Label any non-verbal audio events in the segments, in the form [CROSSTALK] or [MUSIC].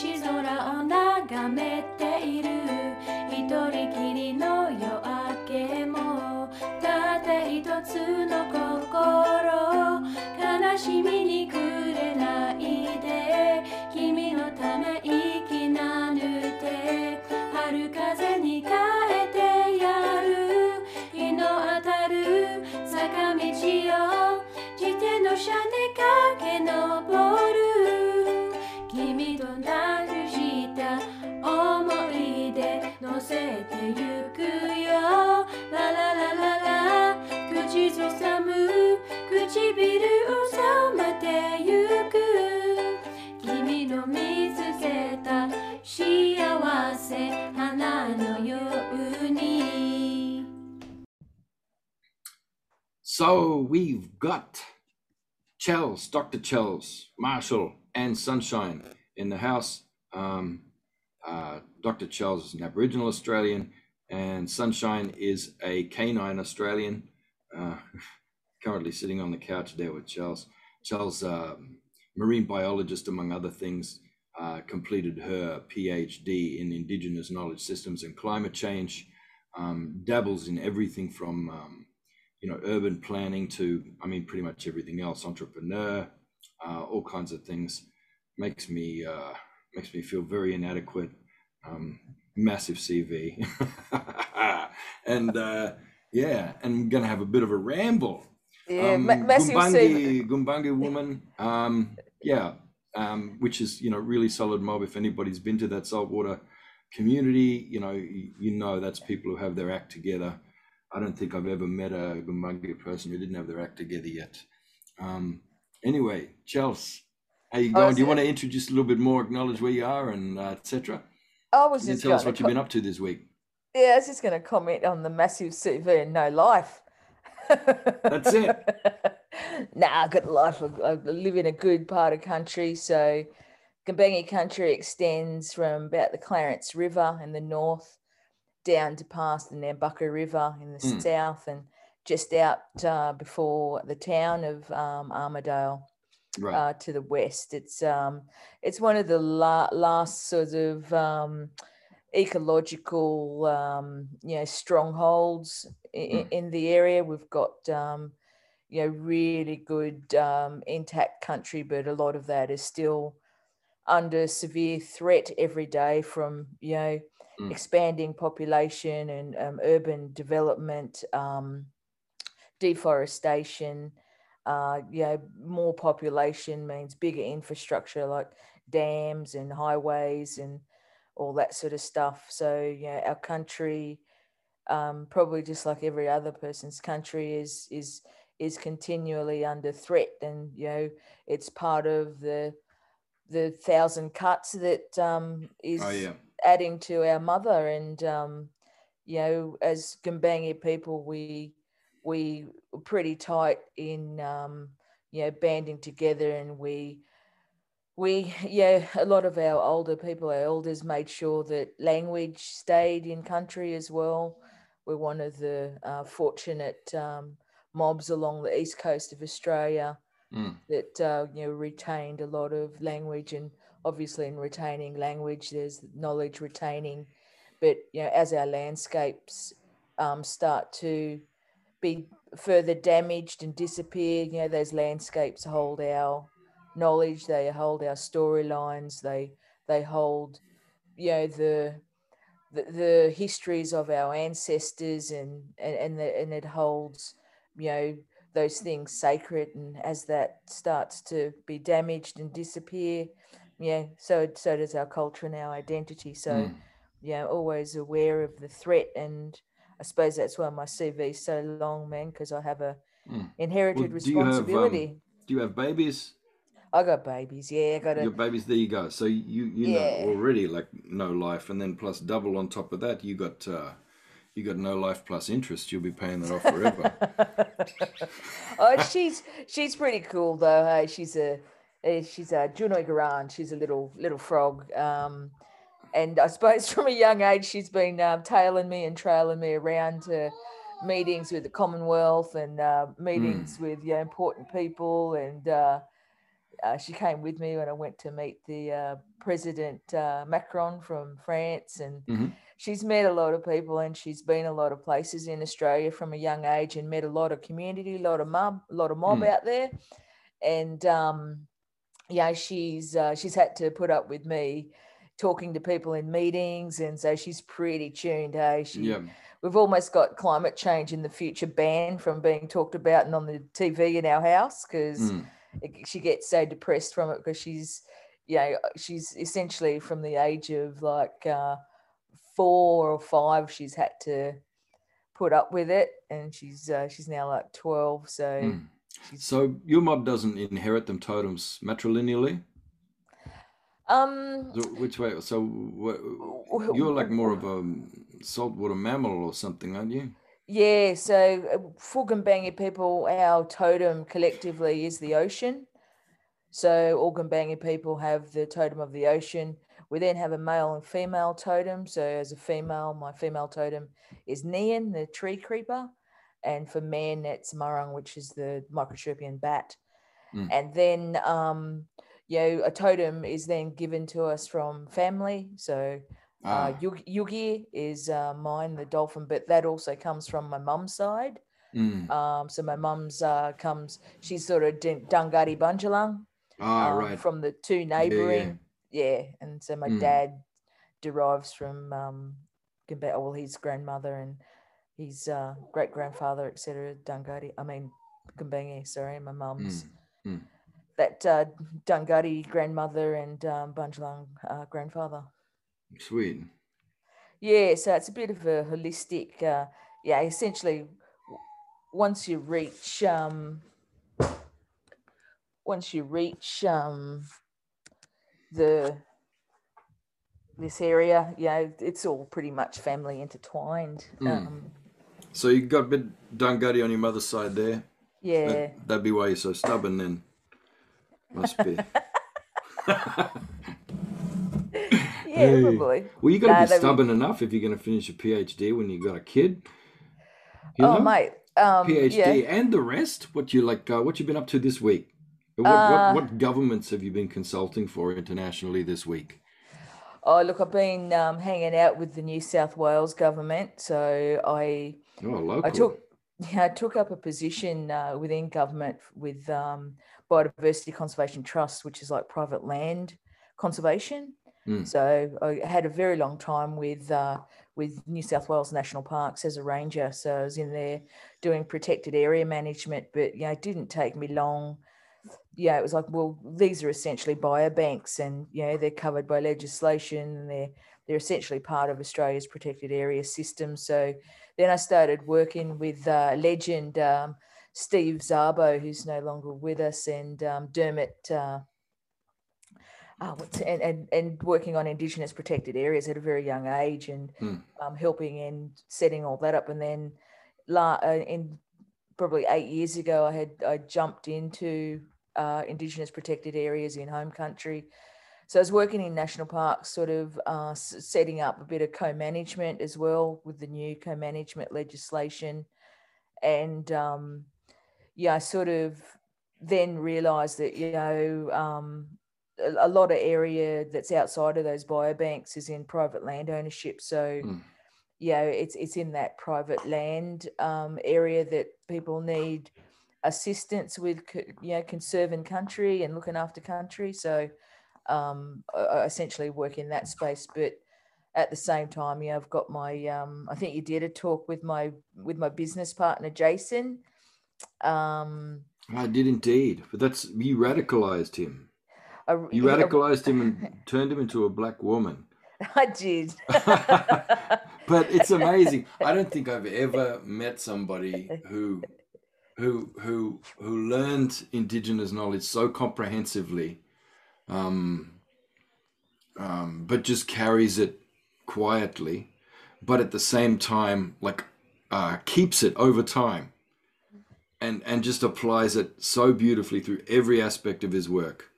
星空を眺めている。一人きりの夜明けもたった一つの心。悲しみに暮れないで君のため息なぬて春風に変えてやる。日の当たる坂道を自転車で So we've got Chels, Dr. Chels, Marshall, and Sunshine in the house. Um, uh, Dr. Chels is an Aboriginal Australian, and Sunshine is a canine Australian. Uh, [LAUGHS] currently sitting on the couch there with Chels. Chels, uh, marine biologist, among other things, uh, completed her PhD in Indigenous knowledge systems and climate change. Um, dabbles in everything from um, you know, urban planning to, I mean, pretty much everything else, entrepreneur, uh, all kinds of things. Makes me uh, makes me feel very inadequate. Um, massive CV, [LAUGHS] and uh, yeah, and I'm gonna have a bit of a ramble. Yeah, Um, massive Gumbayngiirr, Gumbayngiirr woman, um, yeah, um, which is you know really solid mob. If anybody's been to that saltwater community, you know you, you know that's people who have their act together. I don't think I've ever met a Gumbayngiirr person who didn't have their act together yet. Um, anyway, Chels, how you going? Do you want to introduce a little bit more, acknowledge where you are, and uh, etc. I was just tell us what you've been up to this week. Yeah, I was just going to comment on the massive CV and no life. That's it. [LAUGHS] nah, I got life. I I live in a good part of country. So, Gumbayngiirr country extends from about the Clarence River in the north down to past the Nambucca River in the Mm. south and just out uh, before the town of um, Armidale Right. uh, to the west. It's um, it's one of the la- last sort of um, ecological um, you know strongholds in, in the area. We've got um, you know really good um, intact country, but a lot of that is still under severe threat every day from you know Mm. expanding population and um, urban development, um, deforestation. Uh, you know, more population means bigger infrastructure like dams and highways and all that sort of stuff. So, you know, our country, um, probably just like every other person's country, is is is continually under threat, and you know, it's part of the the thousand cuts that um, is oh yeah. Adding to our mother and um, you know as Gumbayngiirr people we we were pretty tight in um, you know banding together and we we [LAUGHS] yeah a lot of our older people our elders made sure that language stayed in country as well we're one of the uh, fortunate um, mobs along the east coast of australia Mm. that uh, you know retained a lot of language and obviously in retaining language there's knowledge retaining but you know as our landscapes um, start to be further damaged and disappear you know those landscapes hold our knowledge they hold our storylines they they hold you know the the, the histories of our ancestors and and and, the, and it holds you know those things sacred and as that starts to be damaged and disappear yeah so so does our culture and our identity so Mm. yeah always aware of the threat and i suppose that's why my cv is so long man because i have a Mm. inherited Well, do you have, um, responsibility Do you have babies? i got babies yeah i got a Your babies, there you go. So you you Yeah. know already like no life, and then plus double on top of that, you got uh, you got no life plus interest. You'll be paying that off forever. [LAUGHS] oh, she's she's pretty cool though. Hey, she's a she's a Junoi Garan. She's a little little frog. Um, and I suppose [LAUGHS] from a young age, she's been um, tailing me and trailing me around to meetings with the Commonwealth and uh, meetings with yeah, important people and uh, uh, she came with me when I went to meet the uh, President uh, Macron from France, and Mhm. she's met a lot of people, and she's been a lot of places in Australia from a young age, and met a lot of community, a lot of mob, a lot of mob Mm. out there, and um, yeah, she's uh, she's had to put up with me talking to people in meetings, and so she's pretty tuned. Hey, she Yeah. we've almost got climate change in the future banned from being talked about and on the TV in our house because Mm. she gets so depressed from it because she's you know she's essentially from the age of like uh, four or five she's had to put up with it and she's uh, she's now like 12 so Mm. So your mob doesn't inherit them totems matrilineally? um So which way? So you're like more of a saltwater mammal or something, aren't you? Yeah, so uh, Fulgambangi people, our totem collectively is the ocean. So Orgambangi people have the totem of the ocean. We then have a male and female totem. So as a female, my female totem is Nian, the tree creeper. And for men, it's Marang, which is the microscopian bat. Mm. And then, um, you know, a totem is then given to us from family. So uh, Ah, Yugi is uh, mine, the dolphin, but that also comes from my mum's side. mm. Um, so my mum's uh, comes, she's sort of Dun- Dungari Bundjalung ah, um, right. from the two neighboring. Yeah, And so my Mm. dad derives from, um, well, his grandmother and his uh, great grandfather, etc. Dungari, I mean, Gumbayngiirr, sorry, my mum's. Mm, mm. That uh, Dungari grandmother and um, Bundjalung uh, grandfather. Sweet. Yeah, so it's a bit of a holistic, uh, yeah, essentially once you reach, um, once you reach um, the, this area, you know, it's all pretty much family intertwined. Mm. Um, So you got a bit Dungari on your mother's side there. yeah. That, that'd be why you're so stubborn then. Must be. [LAUGHS] [LAUGHS] yeah, hey. probably. Well, you got to Nah, be would- stubborn enough if you're going to finish a PhD when you've got a kid. You oh, know? mate. Um, PhD yeah. and the rest. What you like? Uh, what you been up to this week? What, Uh, what what governments have you been consulting for internationally this week? Oh, look, I've been um, hanging out with the New South Wales government. So I Oh, local. I took yeah, I took up a position uh, within government with um, Biodiversity Conservation Trust, which is like private land conservation. Mm. So I had a very long time with uh, with New South Wales National Parks as a ranger. So I was in there doing protected area management, but you know, it didn't take me long. Yeah, it was like, well, these are essentially biobanks, and you know, they're covered by legislation, and they're they're essentially part of Australia's protected area system. So then I started working with uh, legend um, Steve Zabo, who's no longer with us, and um, Dermot. Uh, what's, and, and, and working on Indigenous protected areas at a very young age and Hmm. um, helping and setting all that up. And then la- uh, in probably eight years ago, I had I jumped into uh, Indigenous protected areas in home country. So I was working in national parks, sort of uh, setting up a bit of co-management as well with the new co-management legislation, and um, yeah, I sort of then realised that you know um, a, a lot of area that's outside of those biobanks is in private land ownership. So Mm. you know, it's it's in that private land um, area that people need assistance with, you know, conserving country and looking after country. So um, I, essentially work in that space, but at the same time, yeah, I've got my. Um, I think you did a talk with my with my business partner Jason. Um, I did indeed, but that's you radicalized him. I, You radicalized him and [LAUGHS] turned him into a black woman. I did. [LAUGHS] but it's amazing. [LAUGHS] I don't think I've ever met somebody who who who who learned indigenous knowledge so comprehensively, um, um, but just carries it quietly, but at the same time, like uh, keeps it over time, and and just applies it so beautifully through every aspect of his work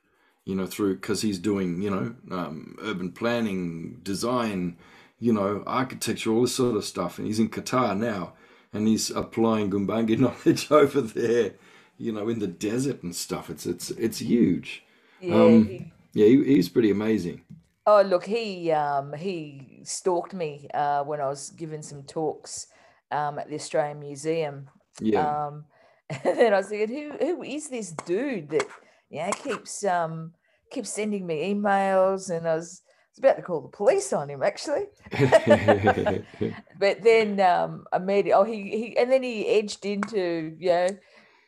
you know, through because he's doing, you know, um, urban planning, design, you know, architecture, all this sort of stuff. And he's in Qatar now, and he's applying Gumbayngiirr [LAUGHS] knowledge over there, you know, in the desert and stuff. It's it's it's huge. Yeah. Um, Yeah, he, he's pretty amazing. oh, look, he um, he stalked me uh, when I was giving some talks um, at the Australian Museum. Yeah. Um, [LAUGHS] and then I was thinking, who who is this dude that yeah keeps um keeps sending me emails? And I was, I was about to call the police on him actually. [LAUGHS] [LAUGHS] But then um, I met oh he he and then he edged into you know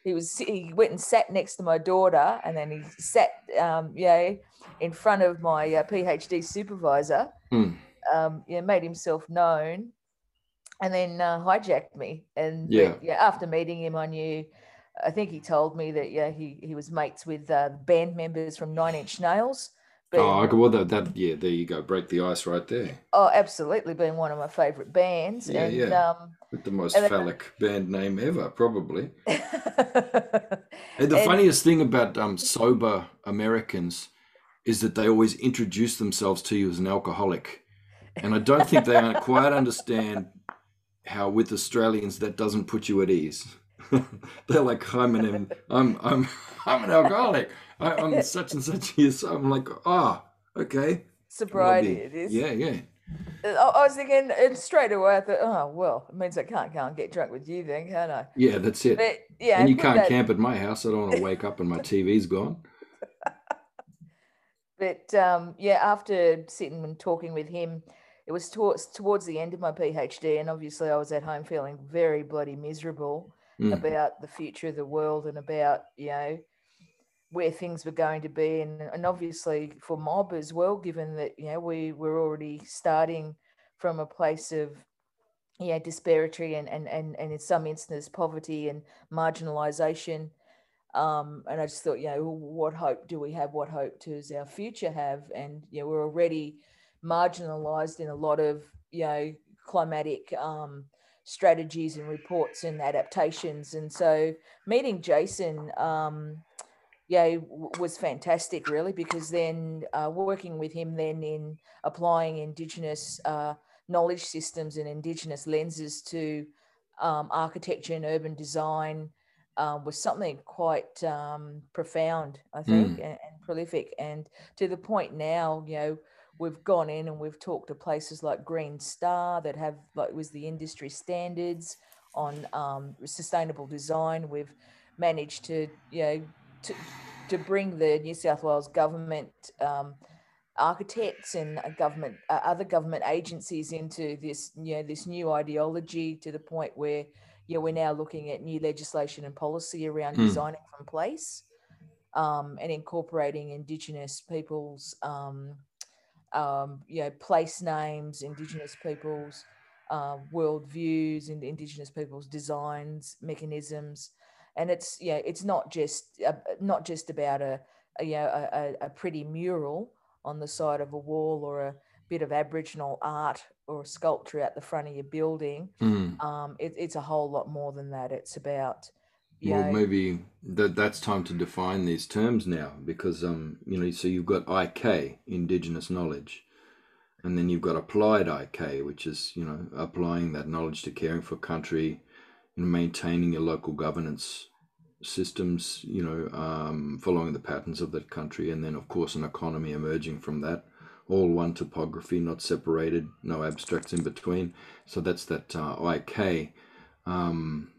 he was he went and sat next to my daughter and then he sat um, yeah in front of my uh, PhD supervisor. Mm. Um, yeah, made himself known, and then uh, hijacked me. And Yeah. yeah, after meeting him, I knew. I think he told me that yeah he he was mates with uh, band members from Nine Inch Nails. Oh, being- okay, well, that, that, yeah, there you go. Break the ice right there. oh, absolutely, being one of my favorite bands. Yeah, and, yeah. Um, With the most And then- phallic band name ever, probably. [LAUGHS] And the And- funniest thing about um, sober Americans is that they always introduce themselves to you as an alcoholic. And I don't think they [LAUGHS] quite understand how with Australians that doesn't put you at ease. [LAUGHS] They're like, I'm an, I'm, I'm, I'm an alcoholic. I, I'm [LAUGHS] such and such years. I'm like, ah, okay. Well, sobriety it is. Yeah, yeah. I, I was thinking and straight away. I thought, oh well, it means I can't go and get drunk with you then, can I? Yeah, that's it. But yeah, and you can't that- camp at my house. I don't want to wake up and my [LAUGHS] TV's gone. But um, yeah, after sitting and talking with him, it was towards towards the end of my PhD, and obviously I was at home feeling very bloody miserable Mm. about the future of the world and about you know where things were going to be, and and obviously for mob as well, given that you know we were already starting from a place of yeah disparity and and and, and in some instances poverty and marginalization um, and I just thought, you know, what hope do we have? What hope does our future have? And you know, we're already marginalised in a lot of you know climatic um, strategies and reports and adaptations. And so meeting Jason, um, yeah, was fantastic, really, because then uh, working with him then in applying Indigenous uh, knowledge systems and Indigenous lenses to um, architecture and urban design um, was something quite um, profound, I think, and, and prolific. And to the point now, you know, we've gone in and we've talked to places like Green Star that have like was the industry standards on um, sustainable design. We've managed to, you know, to, to bring the New South Wales government um, architects and government uh, other government agencies into this you know this new ideology to the point where you know we're now looking at new legislation and policy around Mm. designing from place um, and incorporating indigenous peoples um, um, you know place names indigenous peoples uh, world views and indigenous peoples designs mechanisms and it's yeah it's not just uh, not just about a, a you know a, a, pretty mural on the side of a wall or a bit of aboriginal art or a sculpture at the front of your building Mm. um, it, it's a whole lot more than that it's about you Well, know, maybe that that's time to define these terms now because um you know so you've got IK indigenous knowledge and then you've got applied IK which is you know applying that knowledge to caring for country and maintaining your local governance systems you know um, following the patterns of that country and then of course an economy emerging from that all one topography not separated no abstracts in between so that's that uh, IK um,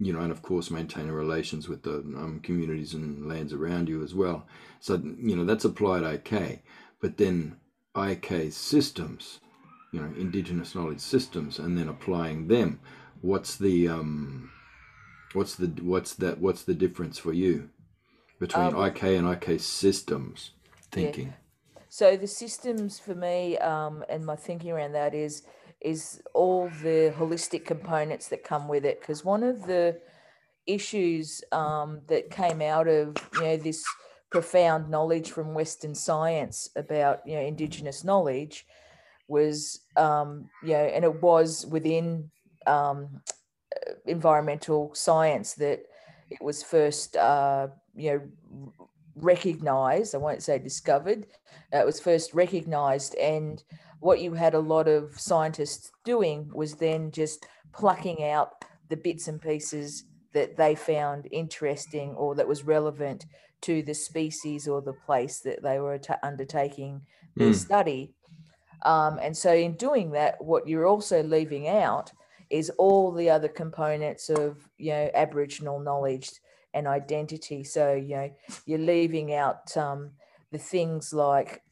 you know, and of course maintaining relations with the um, communities and lands around you as well. So you know that's applied IK, but then IK systems, you know, indigenous knowledge systems, and then applying them. What's the um, what's the what's that what's the difference for you between Um, IK and IK systems thinking? So the systems for me, um, and my thinking around that is is all the holistic components that come with it. Because one of the issues um, that came out of you know this profound knowledge from Western science about you know Indigenous knowledge was um, you know, and it was within um, environmental science that it was first uh, you know recognized. I won't say discovered uh, it was first recognized and what you had a lot of scientists doing was then just plucking out the bits and pieces that they found interesting or that was relevant to the species or the place that they were ta- undertaking their Mm. study. Um, and so, in doing that, what you're also leaving out is all the other components of you know Aboriginal knowledge and identity. So you know you're leaving out um, the things like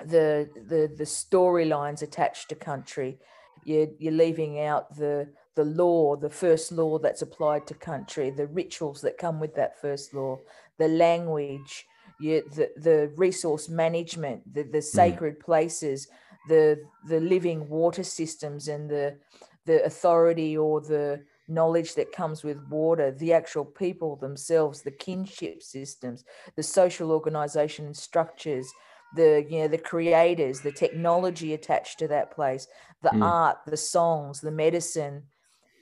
the the the storylines attached to country. You're you're leaving out the the law, the first law that's applied to country, the rituals that come with that first law, the language, you, the the resource management, the the sacred places, the the living water systems, and the the authority or the knowledge that comes with water, the actual people themselves, the kinship systems, the social organization and structures, the you know the creators, the technology attached to that place, the Mm. art, the songs, the medicine,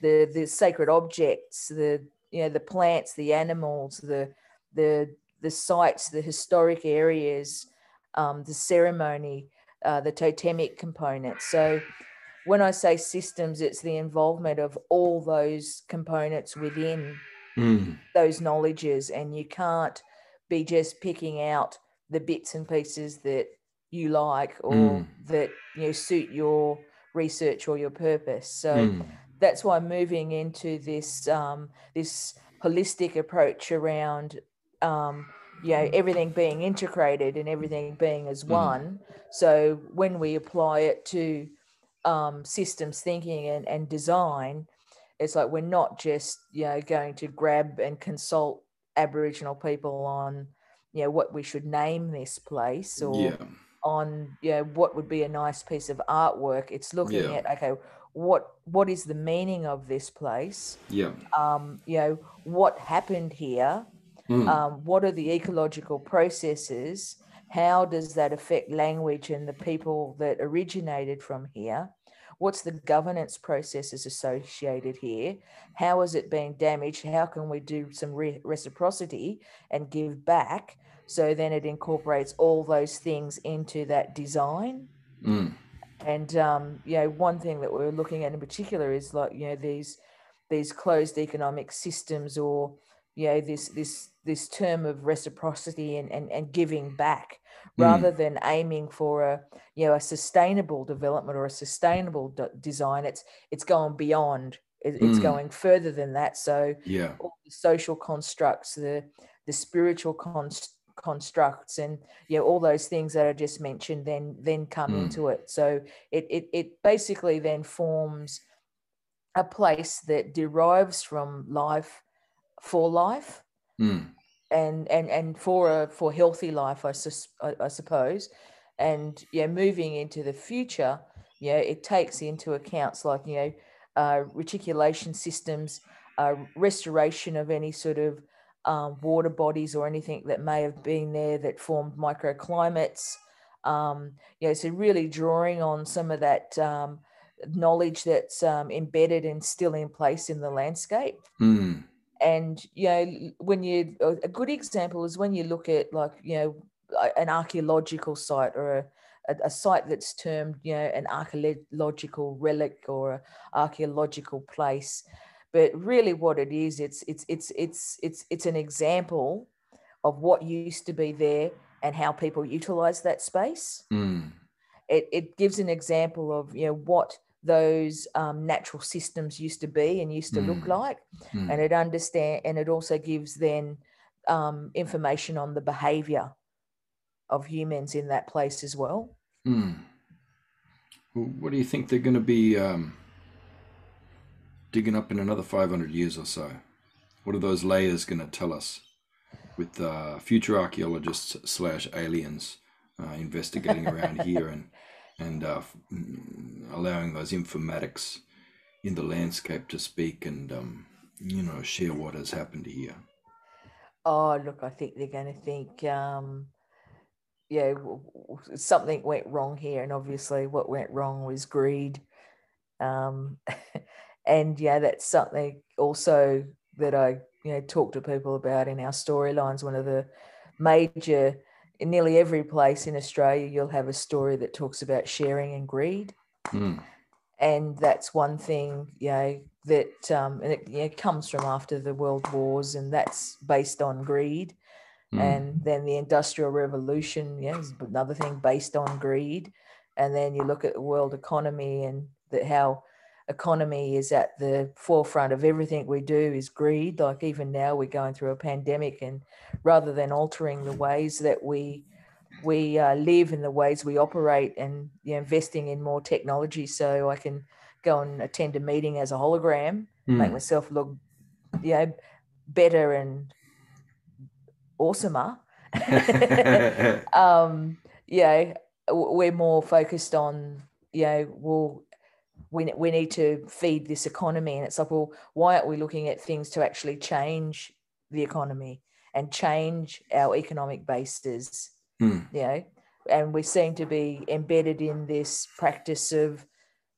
the the sacred objects, the you know the plants, the animals, the the the sites, the historic areas, um, the ceremony, uh, the totemic components. So when I say systems, it's the involvement of all those components within Mm. those knowledges, and you can't be just picking out the bits and pieces that you like or Mm. that you know suit your research or your purpose. So Mm. that's why moving into this um, this holistic approach around um, you know everything being integrated and everything being as Mhm. one. So when we apply it to um, systems thinking and, and design, it's like we're not just you know going to grab and consult Aboriginal people on you know what we should name this place or Yeah. on you know what would be a nice piece of artwork. It's looking Yeah. at okay, what what is the meaning of this place? Yeah. Um, you know what happened here. Mm. Um, what are the ecological processes? How does that affect language and the people that originated from here? What's the governance processes associated here? How is it being damaged? How can we do some re- reciprocity and give back? So then it incorporates all those things into that design. Mm. And um, you know, one thing that we're looking at in particular is like you know these these closed economic systems, or you know this this this term of reciprocity and and, and giving back, Mm. rather than aiming for a you know a sustainable development or a sustainable d- design. It's it's going beyond. It, it's Mm. going further than that. So Yeah. all the social constructs, the the spiritual const- constructs, and you know all those things that I just mentioned, then then come Mm. into it. So it it it basically then forms a place that derives from life for life Mm. and and and for a for healthy life, I, sus- I, I suppose. And yeah, moving into the future, yeah, it takes into accounts like you know, uh, reticulation systems, uh, restoration of any sort of um, water bodies or anything that may have been there that formed microclimates. Um, you know, so really drawing on some of that um, knowledge that's um, embedded and still in place in the landscape Mm. And you know when you a good example is when you look at like you know an archaeological site or a, a, a site that's termed you know an archaeological relic or an archaeological place but really what it is it's it's it's it's it's it's an example of what used to be there and how people utilize that space Mm. it, it gives an example of you know what those um, natural systems used to be and used to look Mm. like Mm. and it understand and it also gives then um, information on the behavior of humans in that place as well Mm. Well, what do you think they're going to be um, digging up in another 500 years or so? What are those layers going to tell us with uh, future archaeologists slash aliens uh, investigating around [LAUGHS] here and and uh, mm, allowing those informatics in the landscape to speak and um, you know share what has happened here? oh look i think they're going to think um, yeah something went wrong here and obviously what went wrong was greed um, [LAUGHS] and yeah that's something also that i you know talk to people about in our storylines one of the major in nearly every place in australia you'll have a story that talks about sharing and greed Mm. and that's one thing you know that um, and it you know, comes from after the world wars and that's based on greed Mm. and then the industrial revolution yeah is another thing based on greed and then you look at the world economy and that how economy is at the forefront of everything we do is greed like even now we're going through a pandemic and rather than altering the ways that we we uh, live and the ways we operate and you know, investing in more technology so i can go and attend a meeting as a hologram make Mm. myself look you know better and awesomer [LAUGHS] [LAUGHS] um you know we're more focused on you know well we, we need to feed this economy and it's like well why aren't we looking at things to actually change the economy and change our economic bases Mm. you know and we seem to be embedded in this practice of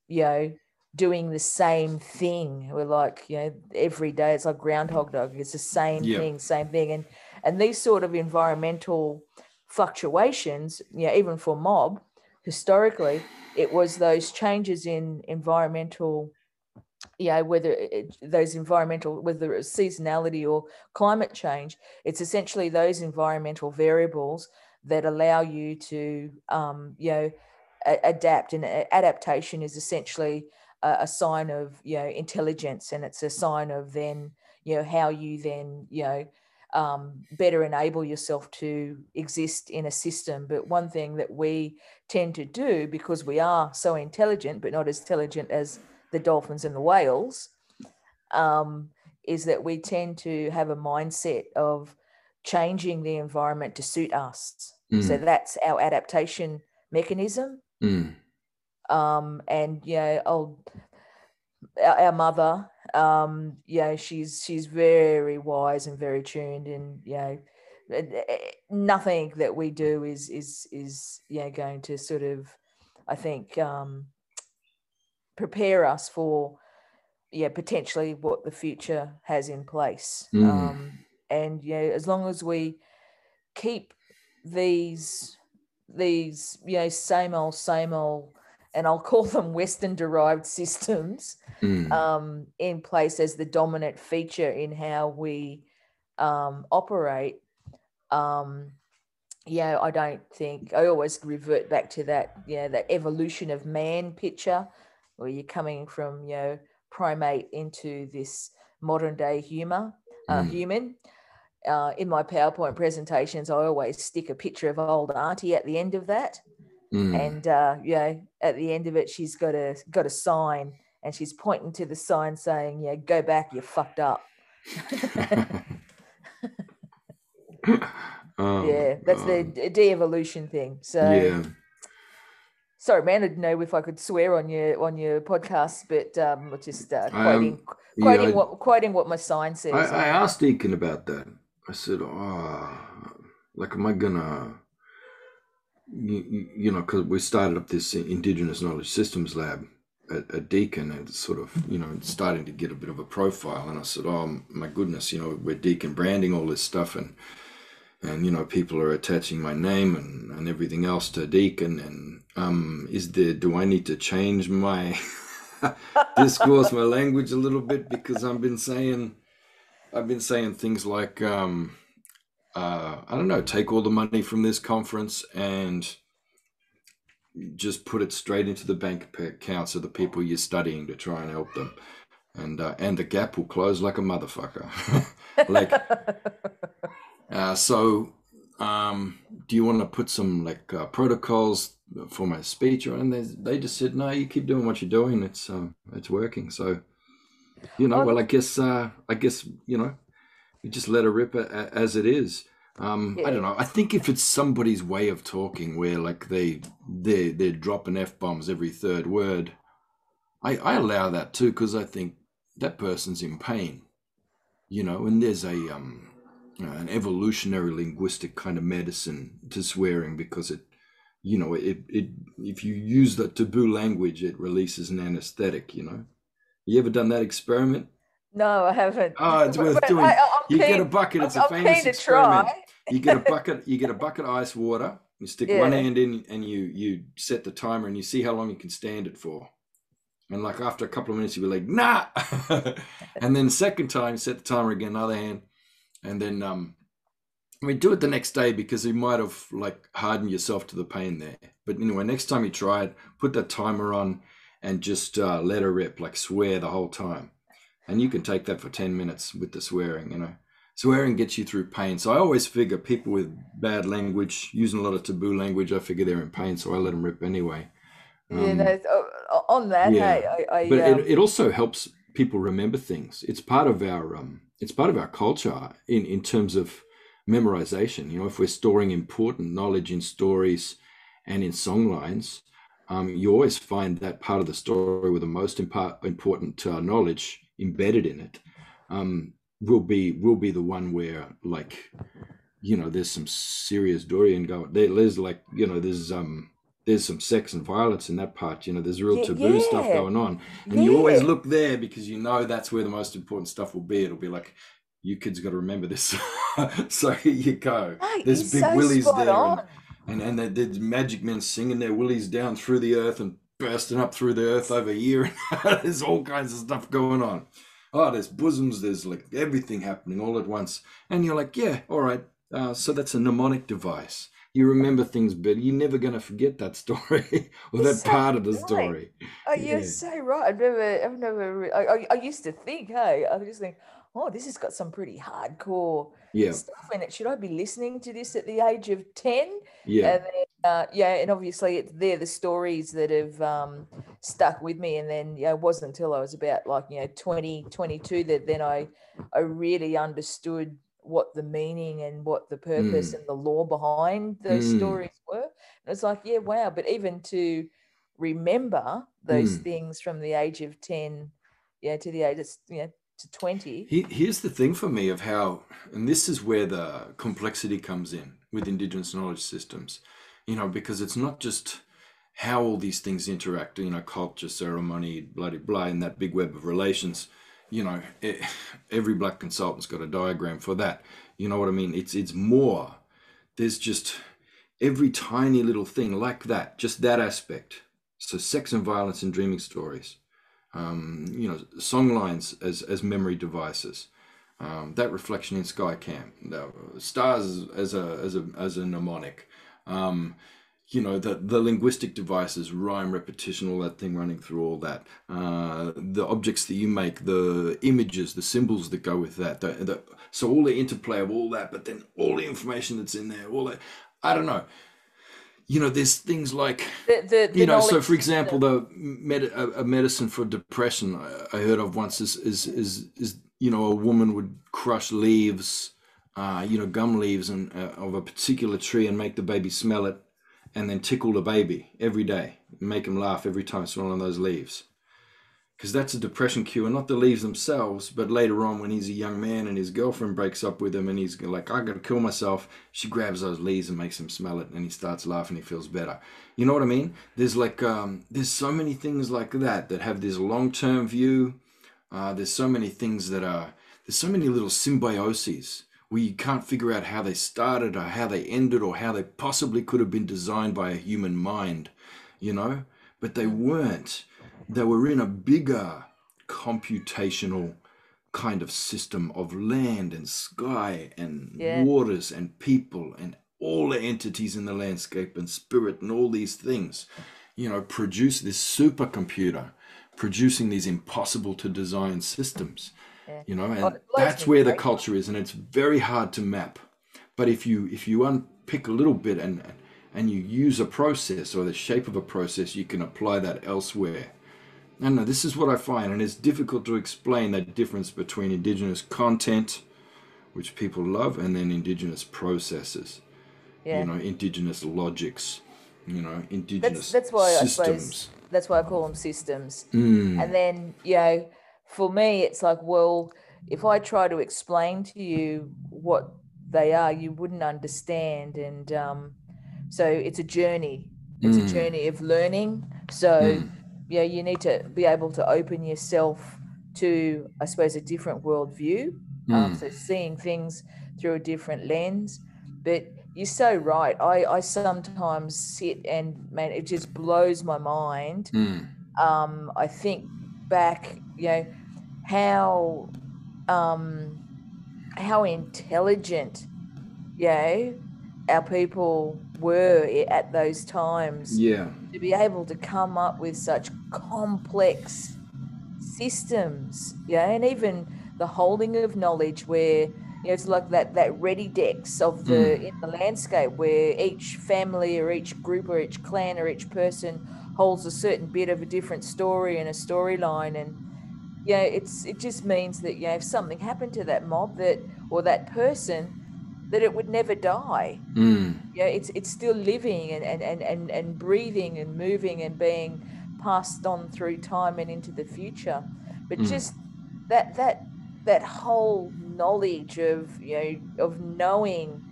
you know doing the same thing we're like you know every day it's like groundhog dog it's the same Yeah. thing same thing and and these sort of environmental fluctuations you know even for mob historically it was those changes in environmental yeah, whether it, those environmental whether it's seasonality or climate change it's essentially those environmental variables that allow you to um, you know adapt and adaptation is essentially a, a sign of you know intelligence and it's a sign of then you know how you then you know um, better enable yourself to exist in a system but one thing that we tend to do because we are so intelligent but not as intelligent as the dolphins and the whales um, is that we tend to have a mindset of changing the environment to suit us. So Mm. that's our adaptation mechanism. Mm. Um, and you know, old our, our mother, um, you know, she's she's very wise and very tuned, and you know, eh, nothing that we do is is is you know going to sort of, I think, um, prepare us for yeah potentially what the future has in place. Mm. Um, and you know, as long as we keep these these you know same old same old and i'll call them western derived systems Mm. um, in place as the dominant feature in how we um, operate um, yeah i don't think i always revert back to that yeah that evolution of man picture where you're coming from you know primate into this modern day humor uh, Mm. human uh, in my PowerPoint presentations, I always stick a picture of old auntie at the end of that, Mm. and uh, you know, at the end of it, she's got a got a sign, and she's pointing to the sign saying, "Yeah, go back, you fucked up." [LAUGHS] Oh, yeah, that's the de-evolution thing. So, yeah. sorry, man, I didn't know if I could swear on your on your podcast, but um, just uh, Um, quoting Yeah, quoting I- what quoting what my sign says. I, I asked Deakin about that. I said, "Oh, like, am I gonna, you, you know, because we started up this Indigenous Knowledge Systems Lab at, at Deakin, and sort of, you know, starting to get a bit of a profile." And I said, "Oh my goodness, you know, we're Deakin branding all this stuff, and and you know, people are attaching my name and and everything else to Deakin, and um, is there? Do I need to change my?" [LAUGHS] discourse my language a little bit because I've been saying I've been saying things like um uh I don't know take all the money from this conference and just put it straight into the bank accounts of the people you're studying to try and help them. And uh, and the gap will close like a motherfucker. [LAUGHS] Like [LAUGHS] uh, so um do you want to put some like uh, protocols for my speech? Or and they, they just said no you keep doing what you're doing. It's um it's working. So you know Oh, well i guess uh i guess you know you just let it rip as it is. Um i don't know. I think if it's somebody's way of talking where like they they they're dropping f-bombs every third word i i allow that too because i think that person's in pain you know and there's a um an evolutionary linguistic kind of medicine to swearing because it you know it it if you use the taboo language it releases an anesthetic you know. You ever done that experiment no, I haven't. Oh, it's worth but doing. I, you get a bucket it's I'm, a I'm famous keen experiment you get a [LAUGHS] bucket you get a bucket of ice water you stick one hand in and you you set the timer and you see how long you can stand it for and like after a couple of minutes you'll be like nah [LAUGHS] and then second time set the timer again other hand and then um we do it the next day because you might have like hardened yourself to the pain there. But anyway, next time you try it, put that timer on and just uh, let her rip, like swear the whole time. And you can take that for 10 minutes with the swearing, you know. Swearing gets you through pain. So I always figure people with bad language, using a lot of taboo language, I figure they're in pain, so I let them rip anyway. yeah, Um, no, oh, on that, yeah. hey, I, I but um, it, it also helps people remember things. It's part of our um, it's part of our culture in in terms of memorization. You know, if we're storing important knowledge in stories and in song lines, um, you always find that part of the story with the most impa- important uh, knowledge embedded in it um, will be will be the one where like you know there's some serious Dorian going there, there's like you know there's um there's some sex and violence in that part you know there's real Yeah, taboo stuff going on. And you always look there because you know that's where the most important stuff will be. It'll be like you kids got to remember this. [LAUGHS] So here you go. Mate, there's big so willies there and, and and there's magic men singing their willies down through the earth and bursting up through the earth over here [LAUGHS] there's all kinds of stuff going on oh there's bosoms there's like everything happening all at once and you're like yeah all right uh, so that's a mnemonic device you remember things better you're never going to forget that [LAUGHS] story or You're that so part of the right. story Oh, you're Yeah. so right. I've never, I've never. I, I, I used to think, hey, I just think, oh, this has got some pretty hardcore yeah stuff in it. Should I be listening to this at the age of ten? yeah And uh, yeah, and obviously it's they're the stories that have um, stuck with me. And then, yeah, it wasn't until I was about like, you know, 20, 22 that then I, I really understood what the meaning and what the purpose and the law behind those Mm. stories were. And it's like, yeah, wow. But even to remember those Mm. things from the age of 10, yeah, to the age of, you know, to 20. Here's the thing for me of how, and this is where the complexity comes in with Indigenous knowledge systems, you know, because it's not just how all these things interact, you know, culture, ceremony, bloody blah, blah, and that big web of relations. You know, e- every black consultant's got a diagram for that. You know what I mean? It's it's more. There's just every tiny little thing like that, just that aspect. So sex and violence in dreaming stories um, you know, song lines as, as memory devices. Um, that reflection in Skycam, the stars as a as a as a mnemonic. Um, you know the the linguistic devices, rhyme, repetition, all that thing running through all that. Uh, the objects that you make, the images, the symbols that go with that. The, the, so all the interplay of all that, but then all the information that's in there, all that. I don't know. You know, there's things like The, you know so for example the med- a, a medicine for depression I, I heard of once is, is is is you know a woman would crush leaves uh, you know gum leaves and uh, of a particular tree and make the baby smell it and then tickle the baby every day make him laugh every time smelling those leaves. Because that's a depression cure not the leaves themselves but later on when he's a young man and his girlfriend breaks up with him and he's like i gotta kill myself she grabs those leaves and makes him smell it and he starts laughing he feels better. You know what i mean? There's like um, there's so many things like that that have this long-term view. Uh, there's so many things that are there's so many little symbioses you can't figure out how they started or how they ended or how they possibly could have been designed by a human mind you know? But they mm. weren't. They were in a bigger computational kind of system of land and sky and Yeah. waters and people and all the entities in the landscape and spirit and all these things you know produce this supercomputer producing these impossible to design systems Yeah. you know and Oh, blows that's where the culture is and it's very hard to map but if you if you unpick a little bit and and you use a process or the shape of a process you can apply that elsewhere I don't this is what I find, and it's difficult to explain that difference between indigenous content, which people love, and then indigenous processes. Yeah. You know, indigenous logics, you know, indigenous that's why I suppose that's why I call them systems. Mm, And then, you know, for me, it's like, well, if I try to explain to you what they are, you wouldn't understand. And um, so it's a journey. It's Mm. a journey of learning. So, Mm. yeah, you need to be able to open yourself to, I suppose, a different worldview. Um, Mm. so seeing things through a different lens. But you're so right. I, I sometimes sit and, man, it just blows my mind Mm. um, I think back, you know, how um, how intelligent you know, our people were at those times Yeah. to be able to come up with such complex systems, yeah, and even the holding of knowledge where you know it's like that that ready decks of the in the landscape where each family or each group or each clan or each person holds a certain bit of a different story and a storyline and yeah it's it just means that know if something happened to that mob that or that person that it would never die Mm. yeah it's it's still living and and, and, and and breathing and moving and being passed on through time and into the future but Mm. just that that that whole knowledge of you know of knowing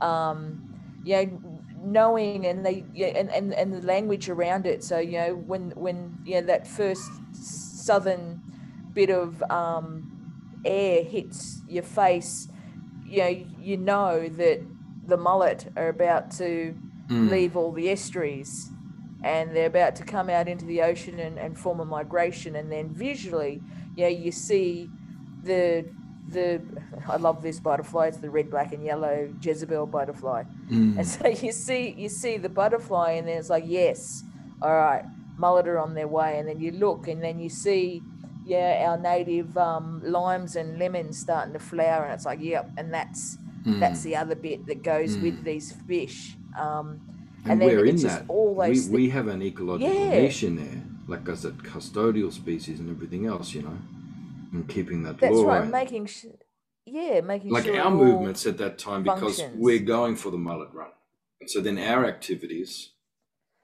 um you know knowing and they yeah, and, and and the language around it so you know when when you know that first southern bit of um air hits your face you know you know that the mullet are about to Mm. leave all the estuaries and they're about to come out into the ocean and, and form a migration and then visually you know you see the the I love this butterfly it's the red black and yellow Jezebel butterfly Mm. and [LAUGHS] so you see you see the butterfly and then it's like yes all right mullet are on their way and then you look and then you see yeah our native um, limes and lemons starting to flower and it's like yep and that's that's Mm. the other bit that goes with Mm. these fish um, And, and we're in that. all we, thi- we have an ecological Yeah. niche in there, like as a custodial species and everything else, you know, and keeping that that's law. right in. making sh- yeah making sure. like sure our movements at that time because functions. we're going for the mullet run and so then our activities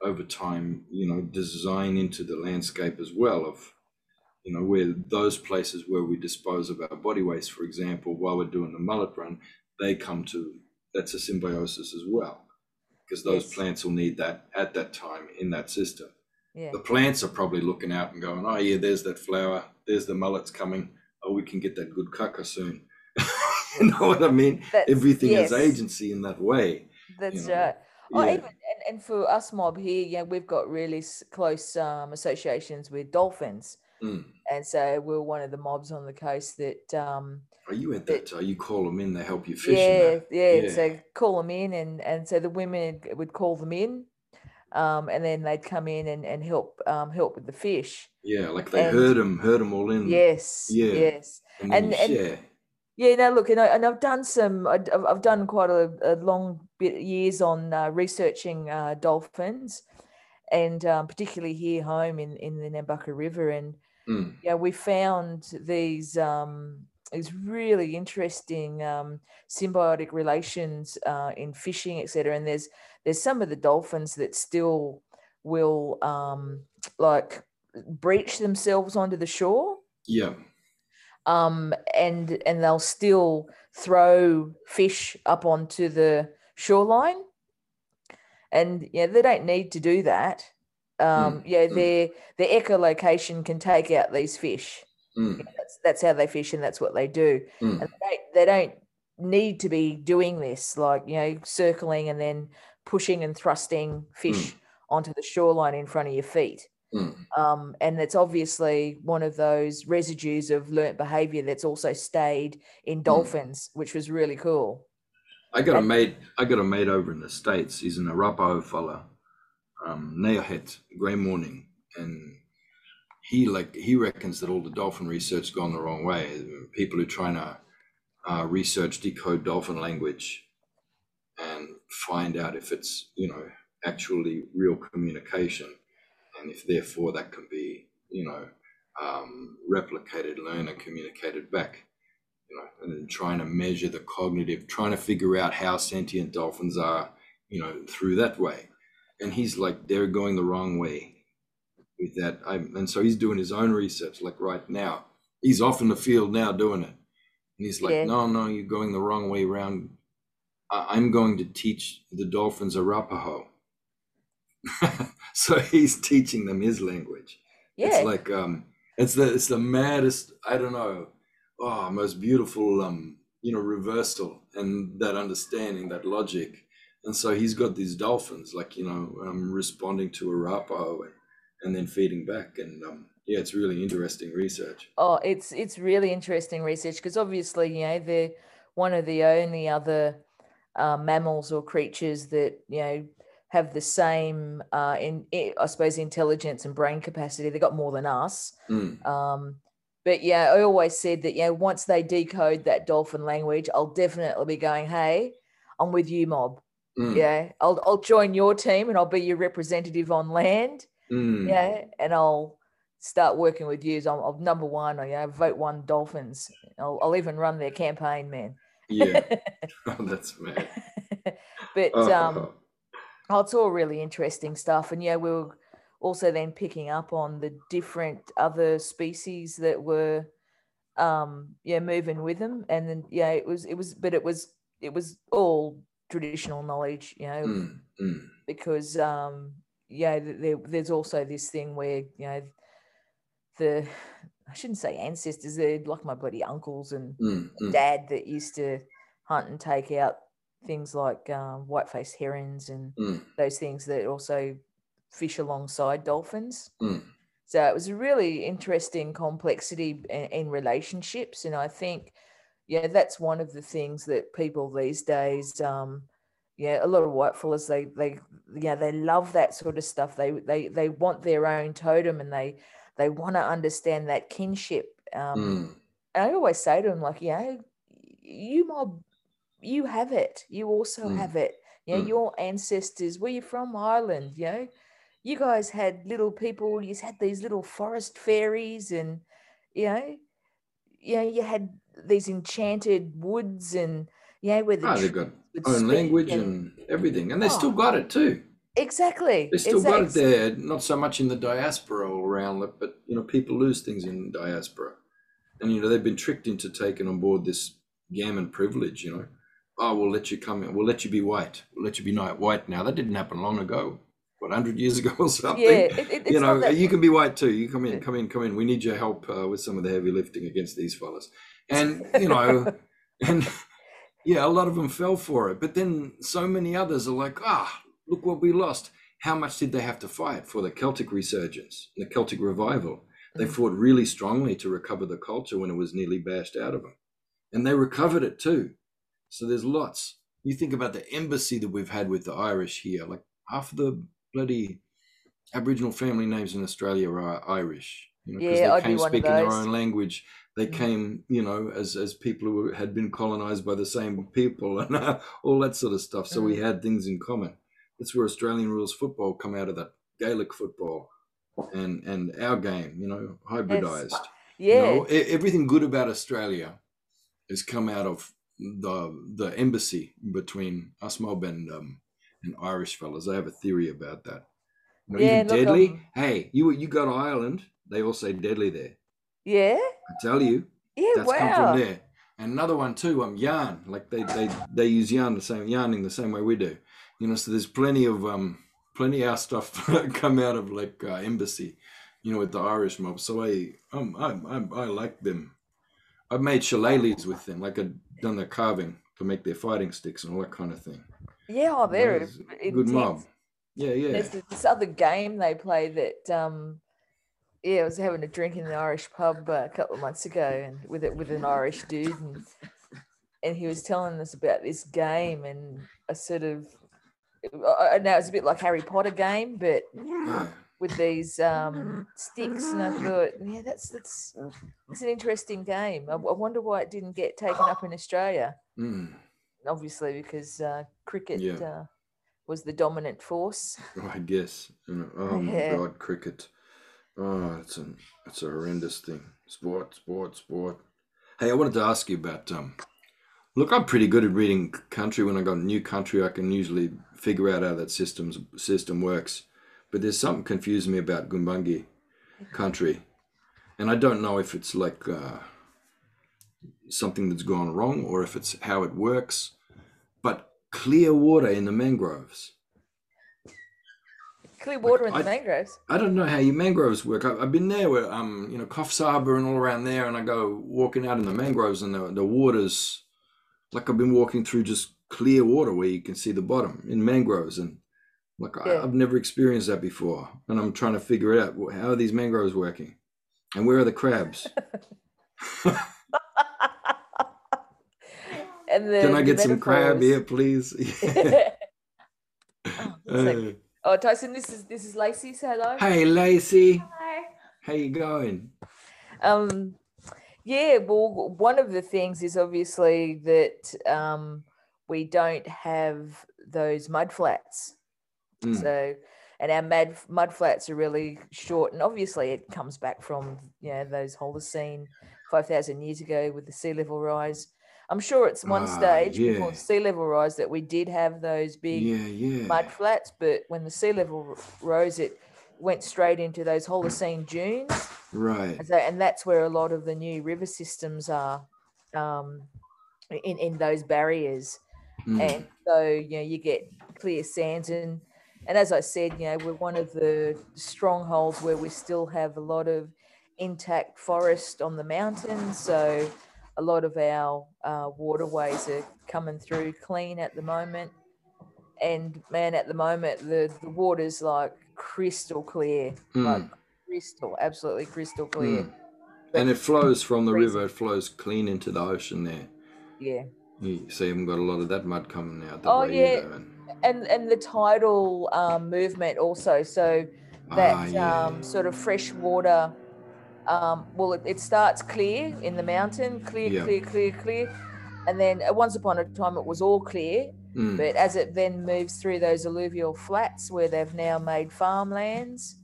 over time you know design into the landscape as well of you know where those places where we dispose of our body waste for example while we're doing the mullet run they come to that's a symbiosis as well because those Yes. plants will need that at that time in that system yeah the plants are probably looking out and going, oh yeah, there's that flower, there's the mullets coming. Oh, we can get that good caca soon. [LAUGHS] you know what I mean? That's- Everything has agency in that way. That's know, right. Oh, yeah. even and, and for us mob here, yeah, we've got really s- close um, associations with dolphins, Mm. and so we're one of the mobs on the coast that, um, Are you at But- that? Uh, you call them in, they help you fish. yeah, that. yeah, Yeah. So call them in, and and so the women would call them in, um, and then they'd come in and and help um, help with the fish. yeah, like they and- herd them, herd them all in. Yes, yeah. yes. and and- and- share. Yeah, no, look, and, I, and I've done some, I've, I've done quite a, a long bit years on uh, researching uh, dolphins, and um, particularly here home in, in the Nambucca River. And Mm. yeah, we found these um, these really interesting um, symbiotic relations uh, in fishing, etc. And there's there's some of the dolphins that still will um, like breach themselves onto the shore Yeah. um, and and they'll still throw fish up onto the shoreline, and yeah, they don't need to do that. Um, yeah, mm. their their echolocation can take out these fish. Mm. That's that's how they fish, and that's what they do. Mm. And they they don't need to be doing this, like you know, circling and then pushing and thrusting fish onto the shoreline in front of your feet Mm. um, and it's obviously one of those residues of learnt behavior that's also stayed in dolphins, which was really cool. I got a mate. I got a mate over in the states. He's an Arapaho fella, um, Neohet, Grey Morning, and he like he reckons that all the dolphin research's gone the wrong way. People who are trying to uh, research decode dolphin language and find out if it's you know actually real communication, and if therefore that can be you know um, replicated, learned, and communicated back you know, and then trying to measure the cognitive, trying to figure out how sentient dolphins are, you know, through that way. And he's like, they're going the wrong way with that. I'm, and so he's doing his own research, like right now. He's off in the field now doing it. And he's like, Yeah. no, no, you're going the wrong way around. I- I'm going to teach the dolphins Arapaho. [LAUGHS] so he's teaching them his language. Yeah, It's like um it's the it's the maddest, I don't know, oh most beautiful um, you know, reversal and that understanding, that logic. And so he's got these dolphins like, you know, um responding to Arapaho and, and then feeding back. And um yeah, it's really interesting research. oh, it's it's really interesting research because obviously you know they're one of the only other uh, mammals or creatures that you know have the same uh, in, I suppose intelligence and brain capacity. They've got more than us. Mm. Um, but yeah, I always said that you know once they decode that dolphin language, I'll definitely be going, hey, I'm with you, mob. Mm. Yeah, I'll I'll join your team and I'll be your representative on land. Mm. Yeah, and I'll start working with you. I'm, I'm number one. I you know, vote one Dolphins. I'll, I'll even run their campaign, man. Yeah. [LAUGHS] [LAUGHS] oh, that's mad. [LAUGHS] but Oh, um, oh, it's all really interesting stuff. And yeah, we were also then picking up on the different other species that were um yeah moving with them and then yeah it was it was but it was it was all traditional knowledge you know mm, mm, because um yeah there, there's also this thing where you know the i shouldn't say ancestors they're like my bloody uncles and mm, mm. dad that used to hunt and take out things like um, white-faced herons and Mm. those things that also fish alongside dolphins Mm. so it was a really interesting complexity in, in relationships and i think yeah that's one of the things that people these days um yeah a lot of white fellas they they yeah they love that sort of stuff they they they want their own totem and they they want to understand that kinship um Mm. and I always say to them, like, you know, you mob, you have it. You also Mm. have it. You know, Mm. your ancestors, where you from, Ireland, you know, you guys had little people, you had these little forest fairies and, you know, you know, you had these enchanted woods and, yeah, where the Ah, they've got own language and everything, and they still Oh. got it too. exactly. They still got it there. Not so much in the diaspora all around it, but you know, people lose things in diaspora, and you know they've been tricked into taking on board this gammon privilege. You know, oh, we'll let you come in. We'll let you be white. We'll let you be white now. That didn't happen long ago. What hundred years ago or [LAUGHS] something? Yeah, it, it, you know, that, you can be white too. You come in, come in, come in. We need your help uh, with some of the heavy lifting against these fellas. And you know, [LAUGHS] and yeah, a lot of them fell for it. But then so many others are like, ah, look what we lost. How much did they have to fight for the Celtic resurgence, the Celtic revival? They Mm. fought really strongly to recover the culture when it was nearly bashed out of them, and they recovered it too. So there's lots. You think about the embassy that we've had with the Irish here. Like half of the bloody Aboriginal family names in Australia are Irish. You know, because Yeah, they I'd be came one of speaking their own language. They Mm. came, you know, as as people who had been colonized by the same people and uh, all that sort of stuff. So we Mm. had things in common. That's where Australian rules football come out of that Gaelic football and and our game, you know, hybridized. You yeah, know, e- everything good about Australia has come out of the the embassy between us mob and um and Irish fellas. I have a theory about that. You know, Yeah, even deadly. um, hey, you you go to Ireland, they all say deadly there. yeah, I tell you, yeah. that's come from there. And another one too, um, yarn. Like they they they use yarn the same yarning the same way we do. You know, so there's plenty of um plenty of our stuff [LAUGHS] come out of like uh, embassy. You know, with the Irish mob. So I um I I, I like them. I've made shillelaghs with them. Like I've done their carving to make their fighting sticks and all that kind of thing. Yeah, oh, they're a good mob. Yeah, yeah. There's this other game they play that um yeah, I was having a drink in the Irish pub uh, a couple of months ago and with it with an Irish dude and and he was telling us about this game and a sort of I know it's a bit like Harry Potter game, but with these um, sticks, and I thought, yeah, that's that's it's an interesting game. I, I wonder why it didn't get taken up in Australia. Mm, Obviously, because uh, cricket Yeah. uh, was the dominant force. I guess. Know, oh my Yeah. god, cricket. Oh, it's an it's a horrendous thing. Sport, sport, sport. Hey, I wanted to ask you about um look, I'm pretty good at reading country. When I got a new country, I can usually figure out how that system's system works. But there's something confusing me about Gumbayngiirr country. And I don't know if it's like uh, something that's gone wrong or if it's how it works. But clear water in the mangroves. Clear water in the I- mangroves. I don't know how your mangroves work. I, I've been there where, um, you know, Coffs Harbour and all around there, and I go walking out in the mangroves, and the, the water's like I've been walking through just clear water where you can see the bottom in mangroves, and like Yeah. I, I've never experienced that before, and I'm trying to figure it out. How are these mangroves working, and where are the crabs? [LAUGHS] [LAUGHS] and the, Can I get some crab here, please? [LAUGHS] oh, sec. Uh, Oh, Tyson, this is this is Lacey. Say hello. hey, Lacey, Hi. how you going? Um, yeah, well, one of the things is obviously that um, we don't have those mud flats. Mm, So, and our mud mud flats are really short, and obviously it comes back from you know those Holocene five thousand years ago with the sea level rise. I'm sure it's one Ah, stage before the sea level rise that we did have those big yeah, yeah. mud flats, but when the sea level rose, it went straight into those Holocene dunes. Right. And, so, and that's where a lot of the new river systems are um, in, in those barriers. Mm, And so, you know, you get clear sands. And, and as I said, you know, we're one of the strongholds where we still have a lot of intact forest on the mountains. So a lot of our uh, waterways are coming through clean at the moment. And man, at the moment, the, the water's like crystal clear, like mm, crystal, absolutely crystal clear. mm. And it flows from the river. It flows clean into the ocean there. Yeah. You see, haven't got a lot of that mud coming out Oh, yeah. either. And, And and the tidal um, movement also. So that Ah, yeah. um, sort of fresh water. Um, well, it, it starts clear in the mountain, clear, Yeah. clear, clear, clear, and then once upon a time it was all clear. Mm, But as it then moves through those alluvial flats where they've now made farmlands,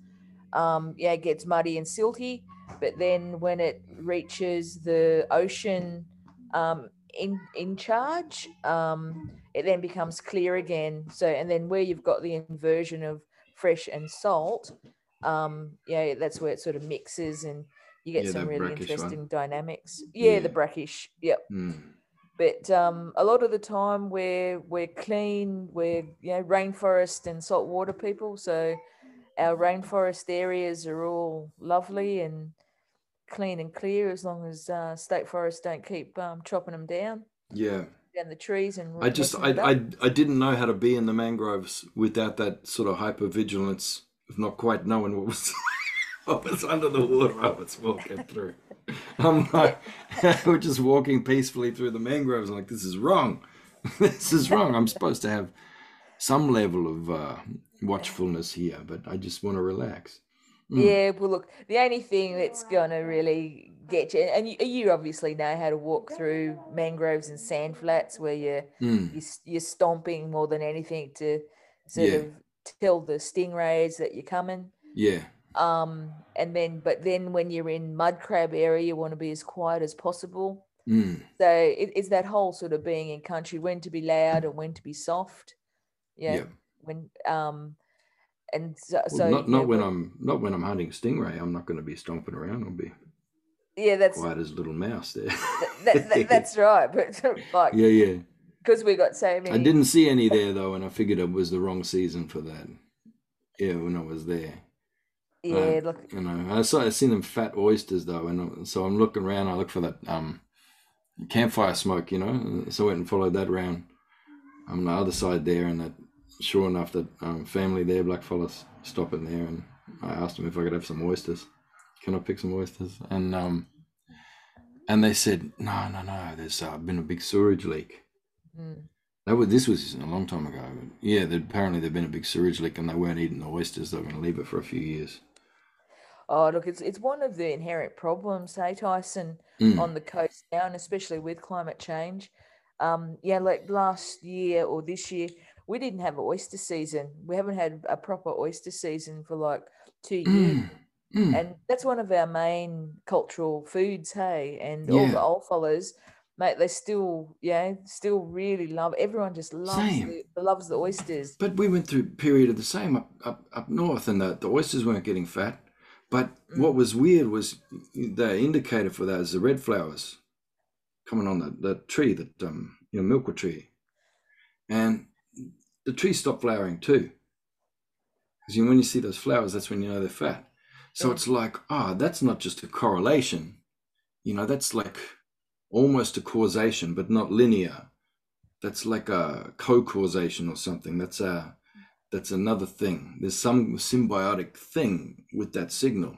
um, yeah, it gets muddy and silty. But then when it reaches the ocean um, in in charge, um, it then becomes clear again. So and then where you've got the inversion of fresh and salt, um, yeah, that's where it sort of mixes and you get Yeah, some really brackish one. interesting dynamics. Yeah, the brackish. Yep mm. but um, a lot of the time we're we're clean we're you know rainforest and saltwater people so our rainforest areas are all lovely and clean and clear as long as uh, state forests don't keep um, chopping them down Yeah. down the trees and I just I. I I didn't know how to be in the mangroves without that sort of hyper vigilance of not quite knowing what was [LAUGHS] what was under the water I was walking through. I'm like [LAUGHS] we're just walking peacefully through the mangroves. I'm like this is wrong. [LAUGHS] this is wrong. I'm supposed to have some level of uh, watchfulness here, but I just want to relax. Mm. Yeah, well, look, the only thing that's going to really get you, and you, you obviously know how to walk through mangroves and sand flats where you're, Mm. you're, you're stomping more than anything to sort Yeah. of tell the stingrays that you're coming. Yeah. Um, and then, but then when you're in mud crab area, you want to be as quiet as possible. Mm. So it, it's that whole sort of being in country, when to be loud and when to be soft. Yeah. Yeah. When, um, and so, Well, so not not when when- I'm not when I'm hunting stingray. I'm not going to be stomping around. I'll be yeah, that's, quiet as a little mouse there. that, that, that's [LAUGHS] right. But [LAUGHS] like, yeah, yeah. Because we got so many. I didn't see any there though, and I figured it was the wrong season for that. Yeah, when I was there, Yeah, look, you know, I saw I seen them fat oysters though, and so I'm looking around. I look for that um campfire smoke, you know. So I went and followed that around on the other side there, and that sure enough, that um, family there, blackfellas, stopping there, and I asked them if I could have some oysters. Can I pick some oysters? And um, and they said no, no, no. There's uh, been a big sewage leak. Mm, That was this was a long time ago. Yeah, apparently there'd been a big sewage leak and they weren't eating the oysters. They were going to leave it for a few years. oh, look, it's it's one of the inherent problems, hey Tyson, Mm. on the coast now, and especially with climate change. Um, yeah, like last year or this year, we didn't have an oyster season. We haven't had a proper oyster season for like two years. Mm. Mm. and that's one of our main cultural foods hey and all Yeah. the old fellas mate they still yeah still really love everyone just loves the, loves the oysters But we went through a period of the same up up, up north, and the, the oysters weren't getting fat. But what was weird was the indicator for that is the red flowers coming on the, the tree that um you know milkwood tree, and the tree stopped flowering too. Because when you see those flowers, that's when you know they're fat. So Yeah. it's like, ah, that's not just a correlation. You know, that's like almost a causation, but not linear. That's like a co-causation or something. That's a that's another thing. There's some symbiotic thing with that signal.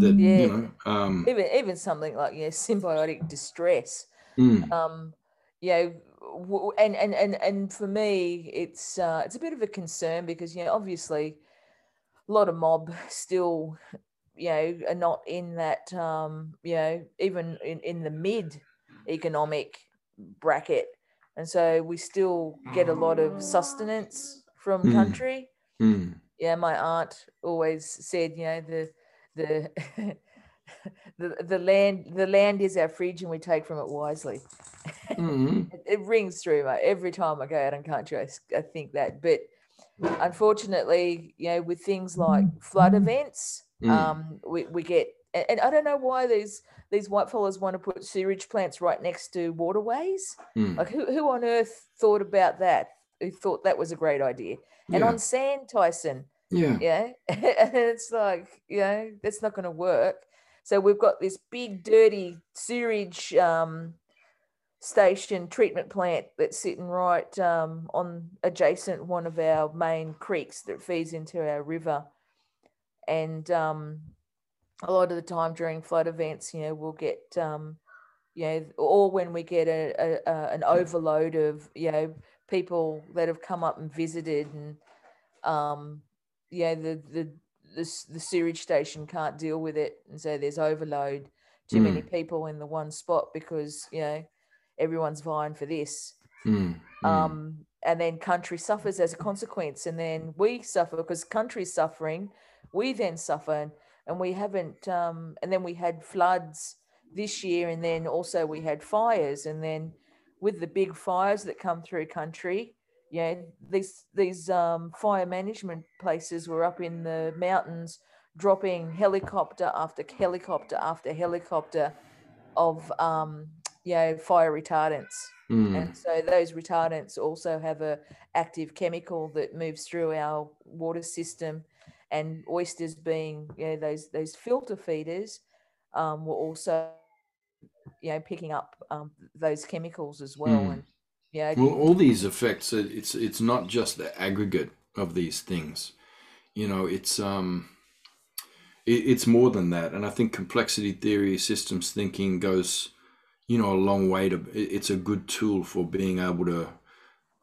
That Yeah. you know, um, even even something like yeah symbiotic distress mm, um you know, w- and and and and for me, it's uh, it's a bit of a concern because you know, obviously, a lot of mob still, you know, are not in that, um, you know, even in in the mid economic bracket, and so we still get a lot of sustenance from Mm. country. Mm. Yeah, my aunt always said, you know, the the [LAUGHS] the the land the land is our fridge, and we take from it wisely. Mm. [LAUGHS] it, it rings through my every time I go out in country. I think that, but unfortunately, you know, with things like flood events, Mm. um, we, we get, and, I don't know why these these white fellas want to put sewage plants right next to waterways. Mm. Like, who who on earth thought about that? Who thought that was a great idea? And Yeah. on sand, Tyson, Yeah. yeah, [LAUGHS] and it's like, you know, that's not going to work. So we've got this big, dirty sewage um, station treatment plant that's sitting right um, on adjacent one of our main creeks that feeds into our river. And um, a lot of the time during flood events, you know, we'll get, um, you know, or when we get a, a, a an overload of, you know, people that have come up and visited and, um, you know, the, the, the, the sewage station can't deal with it. And so there's overload, too many people in the one spot because, you know, everyone's vying for this. Mm. Mm. Um, and then country suffers as a consequence. And then we suffer because country's suffering. We then suffer. And, and we haven't, um, and then we had floods this year. And then also we had fires. And then with the big fires that come through country, yeah, these, these um, fire management places were up in the mountains dropping helicopter after helicopter after helicopter of um, you know fire retardants Mm. and so those retardants also have a active chemical that moves through our water system and oysters being you know those those filter feeders um, were also you know picking up um, those chemicals as well Mm. and you know Well, all these effects, it's it's not just the aggregate of these things. You know, it's um, it, it's more than that. And I think complexity theory, systems thinking goes, you know, a long way to. It's a good tool for being able to,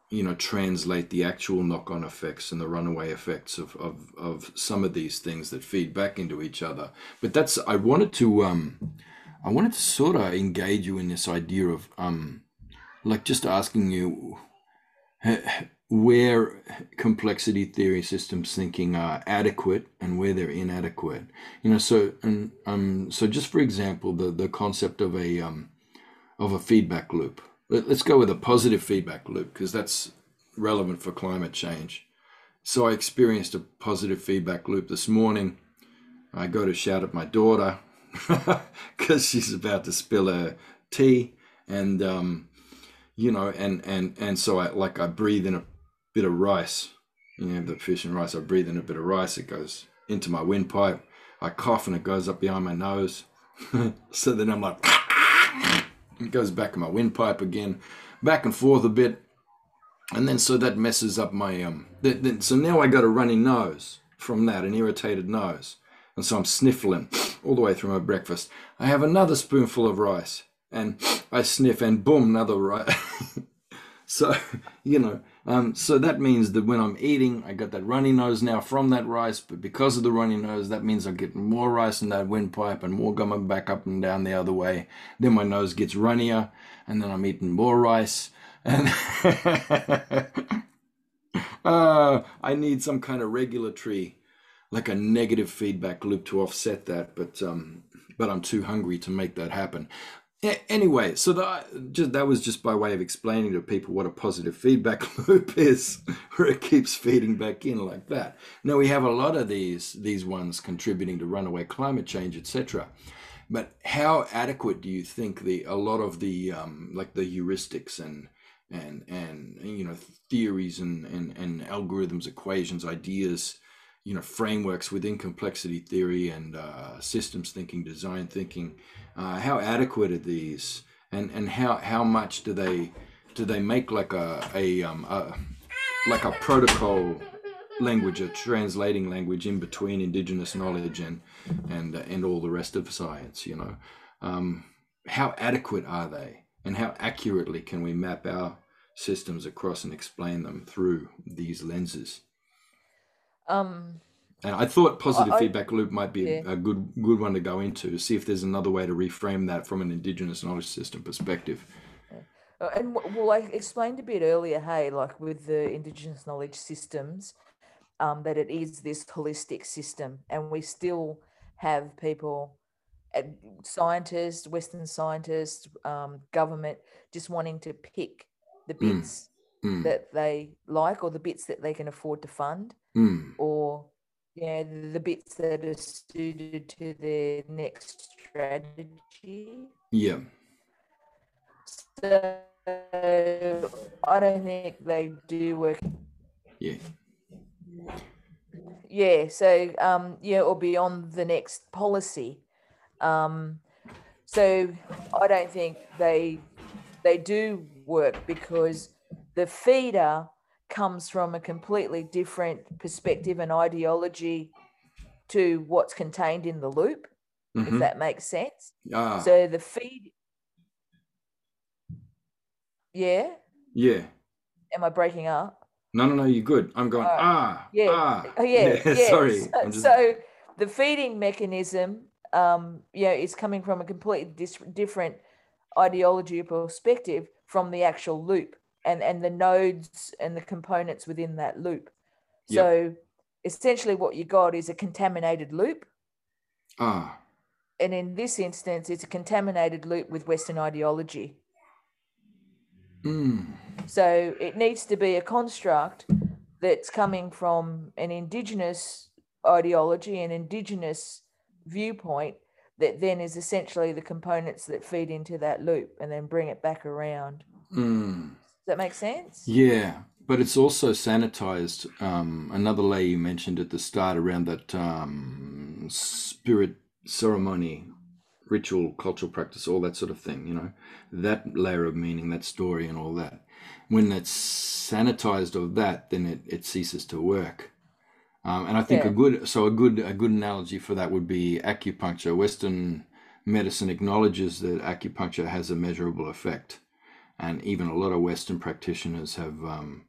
you know, translate the actual knock-on effects and the runaway effects of of of some of these things that feed back into each other. But that's I wanted to um, I wanted to sort of engage you in this idea of um like just asking you [LAUGHS] where complexity theory systems thinking are adequate and where they're inadequate you know so and um so just for example the the concept of a um of a feedback loop let's go with a positive feedback loop because that's relevant for climate change so i experienced a positive feedback loop this morning i go to shout at my daughter [LAUGHS] because she's about to spill her tea and um you know, and and and so I like I breathe in a bit of rice. You know, the fish and rice. I breathe in a bit of rice. It goes into my windpipe. I cough and it goes up behind my nose. [LAUGHS] so then I'm like, it goes back in my windpipe again, back and forth a bit, and then so that messes up my um. Then, then so now I got a runny nose from that, an irritated nose, and so I'm sniffling all the way through my breakfast. I have another spoonful of rice and I sniff and boom, another rice. [LAUGHS] so, you know, um, so that means that when I'm eating, I got that runny nose now from that rice, but because of the runny nose, that means I get more rice in that windpipe and more coming back up and down the other way. Then my nose gets runnier, and then I'm eating more rice. [LAUGHS] And [LAUGHS] uh, I need some kind of regulatory, like a negative feedback loop to offset that, but um, but I'm too hungry to make that happen. Anyway, so that just, that was just by way of explaining to people what a positive feedback [LAUGHS] loop is, where it keeps feeding back in like that. Now we have a lot of these these ones contributing to runaway climate change, etc. But how adequate do you think the a lot of the um, like the heuristics and and and you know theories and, and and algorithms, equations, ideas, you know frameworks within complexity theory and uh, systems thinking, design thinking? Uh, how adequate are these, and and how how much do they do they make like a a, um, a like a protocol language, a translating language in between indigenous knowledge and and and all the rest of science? You know, um, how adequate are they? and how accurately can we map our systems across and explain them through these lenses? Um, And I thought positive I- feedback loop might be Yeah. a good good one to go into. See if there's another way to reframe that from an indigenous knowledge system perspective. Uh, And w- well, I explained a bit earlier, hey, like with the Indigenous knowledge systems, um, that it is this holistic system, and we still have people, scientists, Western scientists, um, government, just wanting to pick the Mm. bits Mm, that they like or the bits that they can afford to fund, mm, or yeah, the, bits that are suited to their next strategy. yeah. So I don't think they do work. Yeah. Yeah, so um, yeah, or beyond the next policy. Um, so I don't think they they do work because the feeder comes from a completely different perspective and ideology to what's contained in the loop, if mhm. that makes sense. Ah, So the feed, yeah, yeah. am I breaking up? No, no, no. You're good. I'm going. Alright. Ah, Yeah. ah. Oh, yeah, [LAUGHS] yeah. Sorry. So, just- so the feeding mechanism, um, you know, is coming from a completely dis- different ideology or perspective from the actual loop and and the nodes and the components within that loop. Yep. So essentially, what you got is a contaminated loop, ah, and in this instance, it's a contaminated loop with Western ideology. mm, So it needs to be a construct that's coming from an indigenous ideology, an indigenous viewpoint that then is essentially the components that feed into that loop and then bring it back around. mm. Does that make sense? Yeah, but it's also sanitized. Um, another layer you mentioned at the start around that um, spirit ceremony, ritual, cultural practice, all that sort of thing. You know, that layer of meaning, that story, and all that. When it's sanitized of that, then it, it ceases to work. Um, and I think a good so a good a good analogy for that would be acupuncture. Western medicine acknowledges that acupuncture has a measurable effect and even a lot of Western practitioners have um,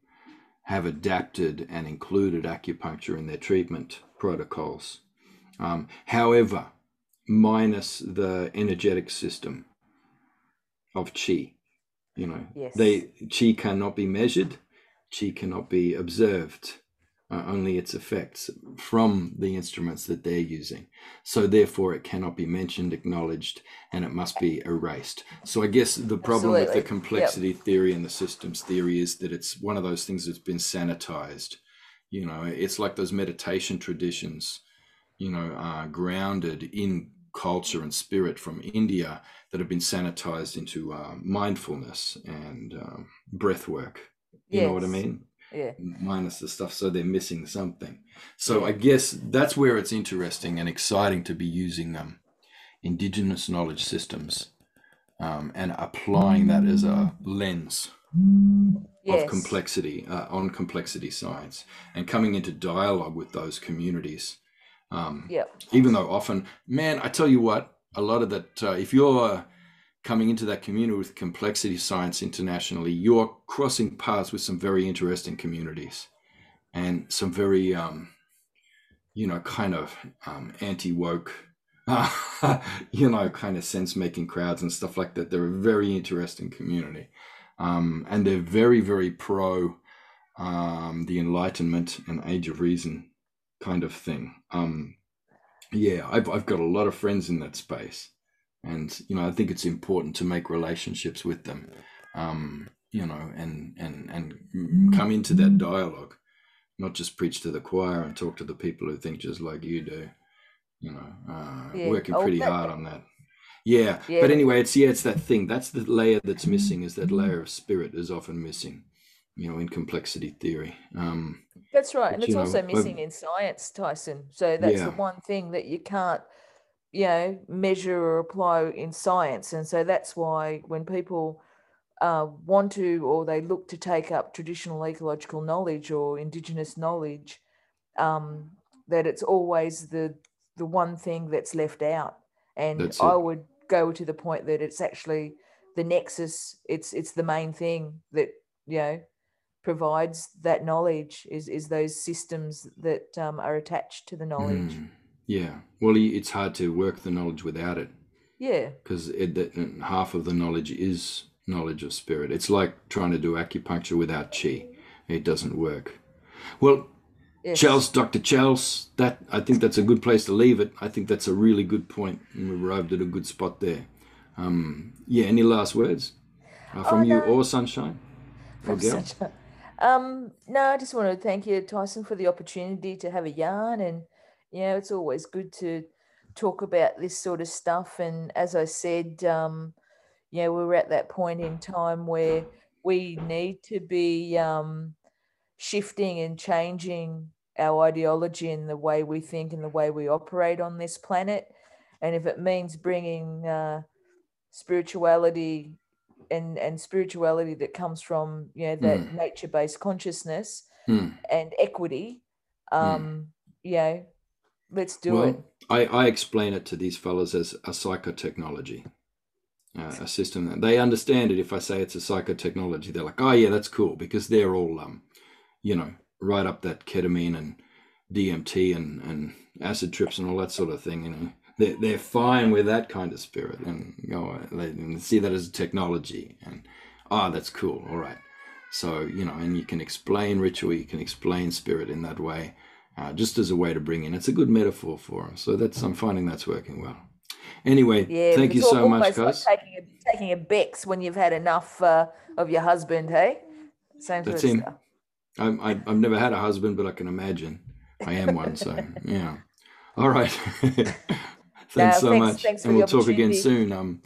have adapted and included acupuncture in their treatment protocols. Um, however, minus the energetic system of chi, you know, Yes. they chi cannot be measured, chi cannot be observed, uh, only its effects from the instruments that they're using. So therefore, it cannot be mentioned, acknowledged, and it must be erased. So I guess the problem with Absolutely. the Yep. complexity theory and the systems theory is that it's one of those things that's been sanitized. You know, it's like those meditation traditions, you know, uh, grounded in culture and spirit from India that have been sanitized into uh, mindfulness and um, breath work. You know what I mean? Yeah. minus the stuff so they're missing something so Yeah. i guess that's where it's interesting and exciting to be using um, indigenous knowledge systems um, and applying that as a lens Yes. of complexity uh, on complexity science and coming into dialogue with those communities um, Yep. even though often man i tell you what a lot of that uh, if you're coming into that community with complexity science internationally you're crossing paths with some very interesting communities and some very um, you know kind of um, anti-woke [LAUGHS] you know kind of sense making crowds and stuff like that. They're a very interesting community. Um, and they're very very pro um, the enlightenment and age of reason kind of thing. Um, yeah I've, I've got a lot of friends in that space and you know i think it's important to make relationships with them um, you know and and and come into that dialogue not just preach to the choir and talk to the people who think just like you do you know uh, Yeah. working Oh, pretty that- hard on that yeah, Yeah. but anyway it's yeah it's that thing that's the layer that's missing is that layer of spirit is often missing you know in complexity theory um That's right. But, And it's know, also missing in science, Tyson. So that's Yeah. the one thing that you can't, you know, measure or apply in science. And so that's why when people uh, want to or they look to take up traditional ecological knowledge or indigenous knowledge, um, that it's always the the one thing that's left out. And That's I it. would go to the point that it's actually the nexus. It's it's the main thing that you know provides that knowledge is is those systems that um, are attached to the knowledge. Mm, yeah. Well, it's hard to work the knowledge without it Yeah, because half of the knowledge is knowledge of spirit. It's like trying to do acupuncture without chi. It doesn't work. Well, yes. Chels, Dr. Chels, that I think that's a good place to leave it. I think that's a really good point, and we've arrived at a good spot there. Um, yeah, any last words uh, from Oh, you or Sunshine From such um, no, I just want to thank you, Tyson, for the opportunity to have a yarn. And, you know, it's always good to talk about this sort of stuff. And as I said, um, you know, we're at that point in time where we need to be um, shifting and changing our ideology and the way we think and the way we operate on this planet. And if it means bringing uh, spirituality and and spirituality that comes from you know that nature based consciousness Hmm. and equity um you know let's do it I, I explain it to these fellas as a psychotechnology, uh, a system that they understand it. If I say it's a psychotechnology, they're like, oh, yeah, that's cool because they're all, um, you know, right up that ketamine and DMT and, and acid trips and all that sort of thing. You know, they're, they're fine with that kind of spirit and you know, they and see that as a technology and, ah, that's cool. All right. So, you know, and you can explain ritual, you can explain spirit in that way uh, just as a way to bring in. It's a good metaphor for them. So that's I'm finding that's working well. Anyway, yeah thank you so much, almost like guys. taking a, taking a bex when you've had enough uh, of your husband hey same That's him. I'm, I, I've never had a husband, but I can imagine I am one. So [LAUGHS] yeah. All right. [LAUGHS] thanks so thanks- much, thanks and we'll talk again soon. Um,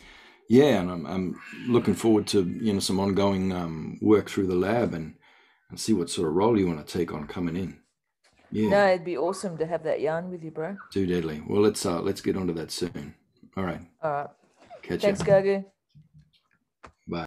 yeah, and I'm, I'm looking forward to you know some ongoing um, work through the lab and and see what sort of role you want to take on coming in. Yeah, no it'd be awesome to have that yarn with you bro too deadly. Well, let's uh, let's get onto that soon. All right, all right catch you. thanks you. Gagu